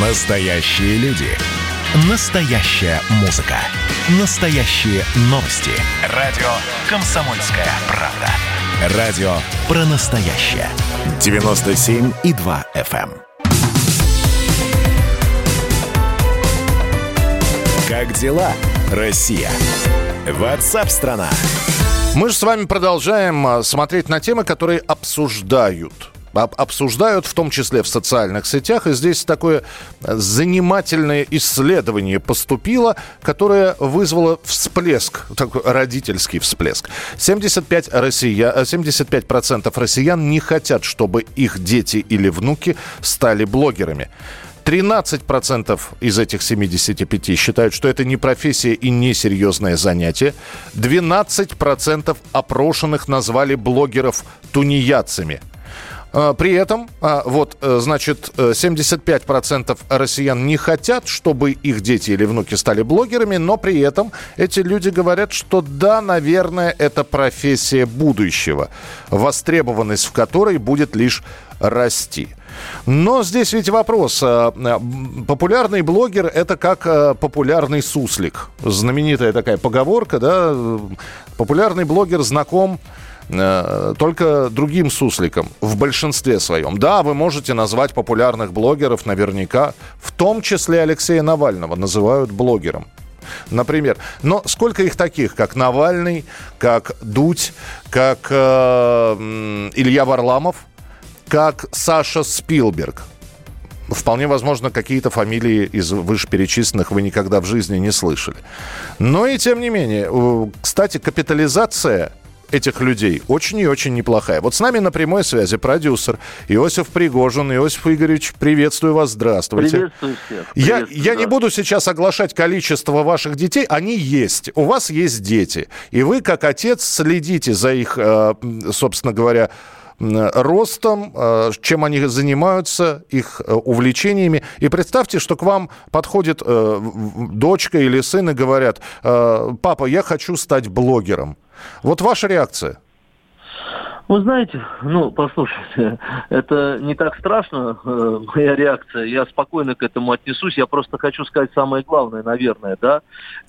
Настоящие люди. Настоящая музыка. Настоящие новости. Радио «Комсомольская правда». Радио про настоящее. 97,2 FM. эм. Как дела, Россия? Ватсап-страна! Мы же с вами продолжаем а, смотреть на темы, которые обсуждают об- обсуждают, в том числе в социальных сетях. И здесь такое э, занимательное исследование поступило, которое вызвало всплеск, такой родительский всплеск. 75, россия, э, 75% россиян не хотят, чтобы их дети или внуки стали блогерами. 13% из этих 75 считают, что это не профессия и не серьезное занятие. 12% опрошенных назвали блогеров тунеядцами. А, При этом, а, вот, э, значит, э, 75% россиян не хотят, чтобы их дети или внуки стали блогерами, но при этом эти люди говорят, что да, наверное, это профессия будущего, востребованность в которой будет лишь расти. Но здесь ведь вопрос. а, Популярный блогер – это как популярный суслик. Знаменитая такая поговорка, да? Популярный блогер знаком э, только другим сусликам в большинстве своем. Да, вы можете назвать популярных блогеров наверняка, в том числе Алексея Навального называют блогером. Например. Но сколько их таких, как Навальный, как Дудь, как э, Илья Варламов, как Саша Спилберг? Вполне возможно, какие-то фамилии из вышеперечисленных вы никогда в жизни не слышали. Но и тем не менее, э, кстати, капитализация этих людей очень и очень неплохая. Вот с нами на прямой связи продюсер Иосиф Пригожин. Иосиф Игоревич, приветствую вас, здравствуйте. Приветствую всех. Я, Приветствую, я не да. буду сейчас оглашать количество ваших детей. Они есть. У вас есть дети. И вы, как отец, следите за их, э, собственно говоря, ростом, э, чем они занимаются, их э, увлечениями. И представьте, что к вам подходит э, дочка или сын и говорят, папа, я хочу стать блогером. Вот ваша реакция. Вы знаете, ну, послушайте, это не так страшно, э, моя реакция. Я спокойно к этому отнесусь. Я просто хочу сказать самое главное, наверное, да.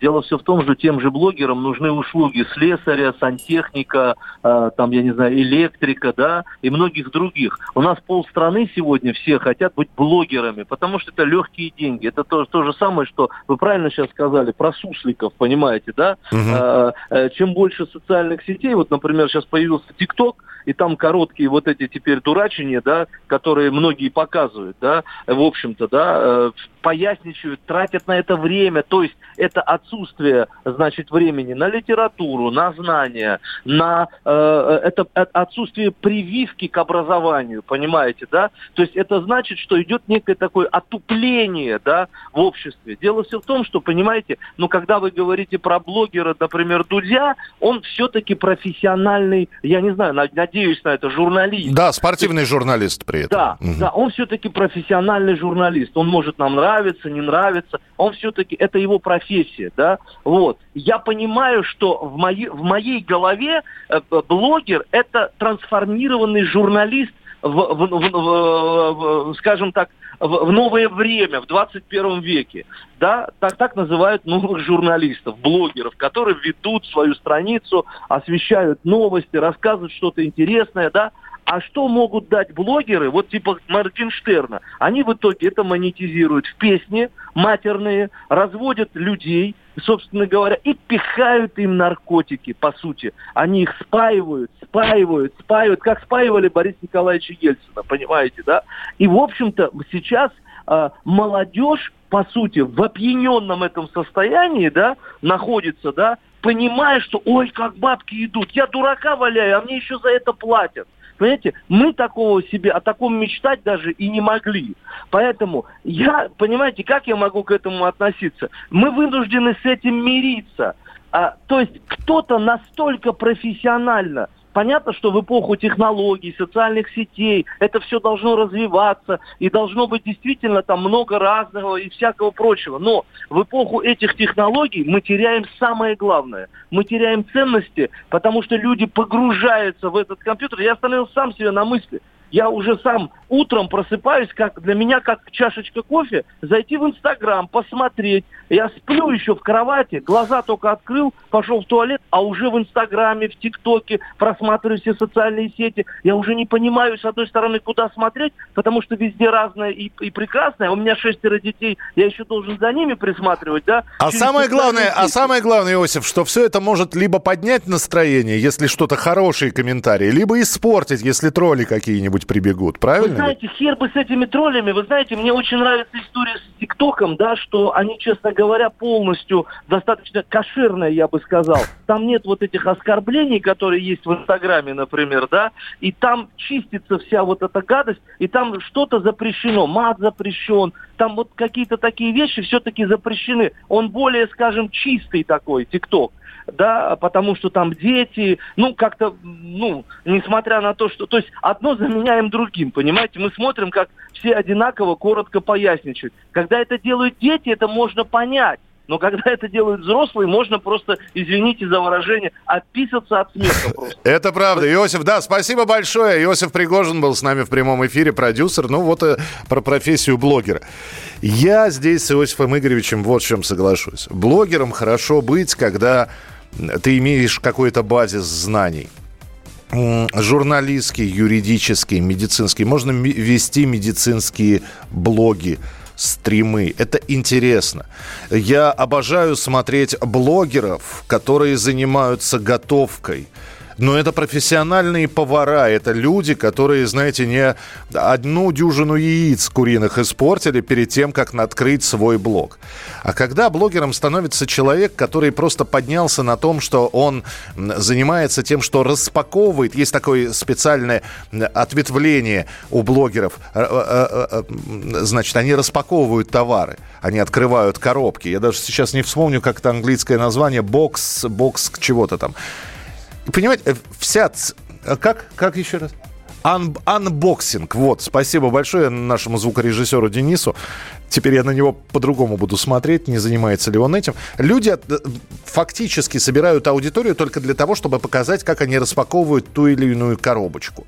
Дело все в том, что тем же блогерам нужны услуги слесаря, сантехника, э, там, я не знаю, электрика, да, и многих других. У нас полстраны сегодня все хотят быть блогерами, потому что это легкие деньги. Это то, то же самое, что вы правильно сейчас сказали про сусликов, понимаете, да? Э, э, чем больше социальных сетей, вот, например, сейчас появился ТикТок, и там короткие вот эти теперь дурачения, да, которые многие показывают, да, в общем-то, да, э, поясничают, тратят на это время, то есть это отсутствие, значит, времени на литературу, на знания, на э, это э, отсутствие прививки к образованию, понимаете, да, то есть это значит, что идет некое такое отупление, да, в обществе. Дело все в том, что, понимаете, ну, когда вы говорите про блогера, например, Дудя, он все-таки профессиональный, я не знаю, на- надеюсь на это, журналист. Да, спортивный журналист при этом. Да, Мгм. да, он все-таки профессиональный журналист. Он может нам нравиться, не нравиться. Он все-таки, это его профессия, да. Вот. Я понимаю, что в, моей в моей голове э, б- блогер – это трансформированный журналист в- в- в- в- скажем так, в, в новое время, в 21 веке. Да, так, так называют новых журналистов, блогеров, которые ведут свою страницу, освещают новости, рассказывают что-то интересное, да. А что могут дать блогеры, вот типа Моргенштерна? Они в итоге это монетизируют в песни матерные, разводят людей, собственно говоря, и пихают им наркотики, по сути. Они их спаивают, спаивают, спаивают, как спаивали Бориса Николаевича Ельцина, понимаете, да? И, в общем-то, сейчас а, молодежь, по сути, в опьяненном этом состоянии, да, находится, да, понимая, что, ой, как бабки идут, я дурака валяю, а мне еще за это платят. Понимаете, мы такого себе, о таком мечтать даже и не могли. Поэтому я, понимаете, как я могу к этому относиться? Мы вынуждены с этим мириться. А, то есть кто-то настолько профессионально Понятно, что в эпоху технологий, социальных сетей это все должно развиваться и должно быть действительно там много разного и всякого прочего. Но в эпоху этих технологий мы теряем самое главное. Мы теряем ценности, потому что люди погружаются в этот компьютер. Я остановил сам себя на мысли. Я уже сам утром просыпаюсь, как для меня как чашечка кофе, зайти в Инстаграм, посмотреть. Я сплю еще в кровати, глаза только открыл, пошел в туалет, а уже в Инстаграме, в ТикТоке просматриваю все социальные сети. Я уже не понимаю, с одной стороны, куда смотреть, потому что везде разное и, и прекрасное. У меня шестеро детей, я еще должен за ними присматривать, да? А самое главное, а самое главное, Иосиф, что все это может либо поднять настроение, если что-то хорошие комментарии, либо испортить, если тролли какие-нибудь прибегут, правильно? Вы знаете, хер бы с этими троллями, вы знаете, мне очень нравится история с ТикТоком, да, что они, честно говоря, полностью достаточно кошерная, я бы сказал. Там нет вот этих оскорблений, которые есть в Инстаграме, например, да, и там чистится вся вот эта гадость, и там что-то запрещено, мат запрещен, там вот какие-то такие вещи все-таки запрещены. Он более, скажем, чистый такой, ТикТок да, потому что там дети, ну, как-то, ну, несмотря на то, что... То есть одно заменяем другим, понимаете? Мы смотрим, как все одинаково коротко поясничают. Когда это делают дети, это можно понять. Но когда это делают взрослые, можно просто, извините за выражение, отписаться от смеха просто. Это правда. Иосиф, да, спасибо большое. Иосиф Пригожин был с нами в прямом эфире, продюсер. Ну вот про профессию блогера. Я здесь с Иосифом Игоревичем вот с чем соглашусь. Блогером хорошо быть, когда ты имеешь какой-то базис знаний журналистский, юридический, медицинский. Можно вести медицинские блоги стримы. Это интересно. Я обожаю смотреть блогеров, которые занимаются готовкой но это профессиональные повара, это люди, которые, знаете, не одну дюжину яиц куриных испортили перед тем, как открыть свой блог. А когда блогером становится человек, который просто поднялся на том, что он занимается тем, что распаковывает, есть такое специальное ответвление у блогеров, э, э, э, значит, они распаковывают товары, они открывают коробки. Я даже сейчас не вспомню, как это английское название, box, box чего-то там. Понимаете, э, вся... Э, как, как еще раз? Un unboxing. Вот, спасибо большое нашему звукорежиссеру Денису. Теперь я на него по-другому буду смотреть, не занимается ли он этим. Люди э, фактически собирают аудиторию только для того, чтобы показать, как они распаковывают ту или иную коробочку.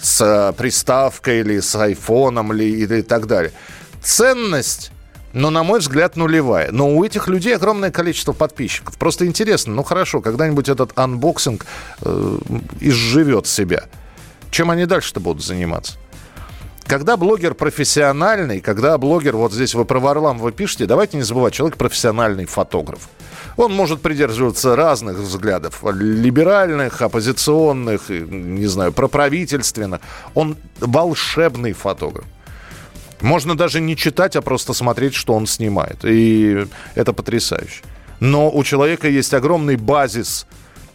С приставкой или с айфоном или, или так далее. Ценность но, на мой взгляд, нулевая. Но у этих людей огромное количество подписчиков. Просто интересно, ну хорошо, когда-нибудь этот unboxing э, изживет себя. Чем они дальше-то будут заниматься? Когда блогер профессиональный, когда блогер, вот здесь вы про Варламова пишете, давайте не забывать, человек профессиональный фотограф. Он может придерживаться разных взглядов, либеральных, оппозиционных, не знаю, проправительственных. Он волшебный фотограф. Можно даже не читать, а просто смотреть, что он снимает. И это потрясающе. Но у человека есть огромный базис,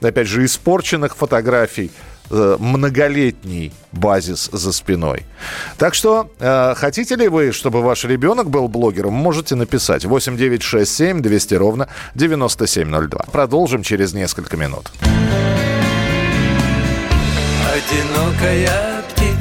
опять же, испорченных фотографий, э, многолетний базис за спиной. Так что, э, хотите ли вы, чтобы ваш ребенок был блогером, можете написать 8967 200 ровно 9702. Продолжим через несколько минут. Одинокая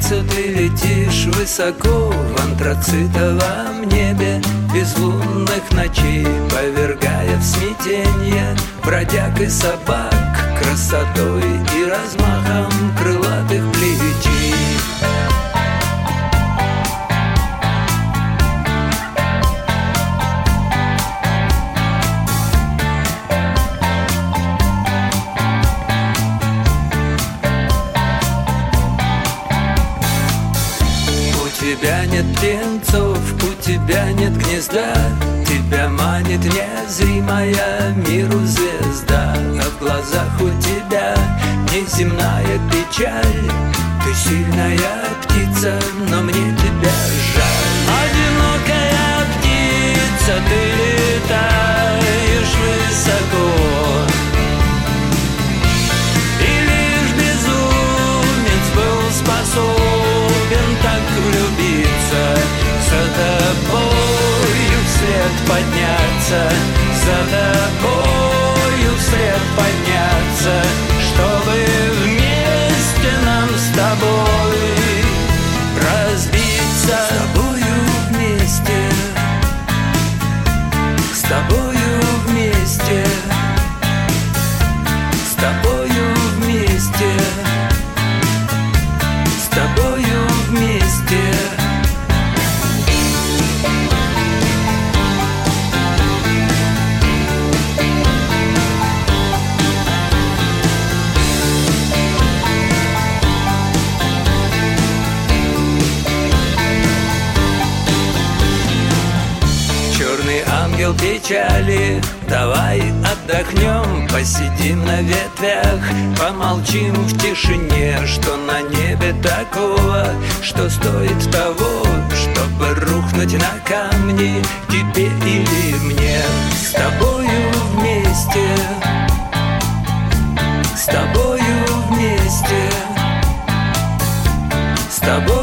птица, ты летишь высоко В антрацитовом небе. Безлунных ночей Повергая в смятенье бродяг и собак Красотой и размахом крылатых плечей тебя нет птенцов, у тебя нет гнезда. Тебя манит незримая миру звезда. А в глазах у тебя неземная печаль. Ты сильная птица, ангел печали. Давай отдохнем, посидим на ветвях. Помолчим в тишине, что на небе такого Что стоит того, чтобы рухнуть на камни. Тебе или мне С тобою вместе. С тобою вместе. С тобою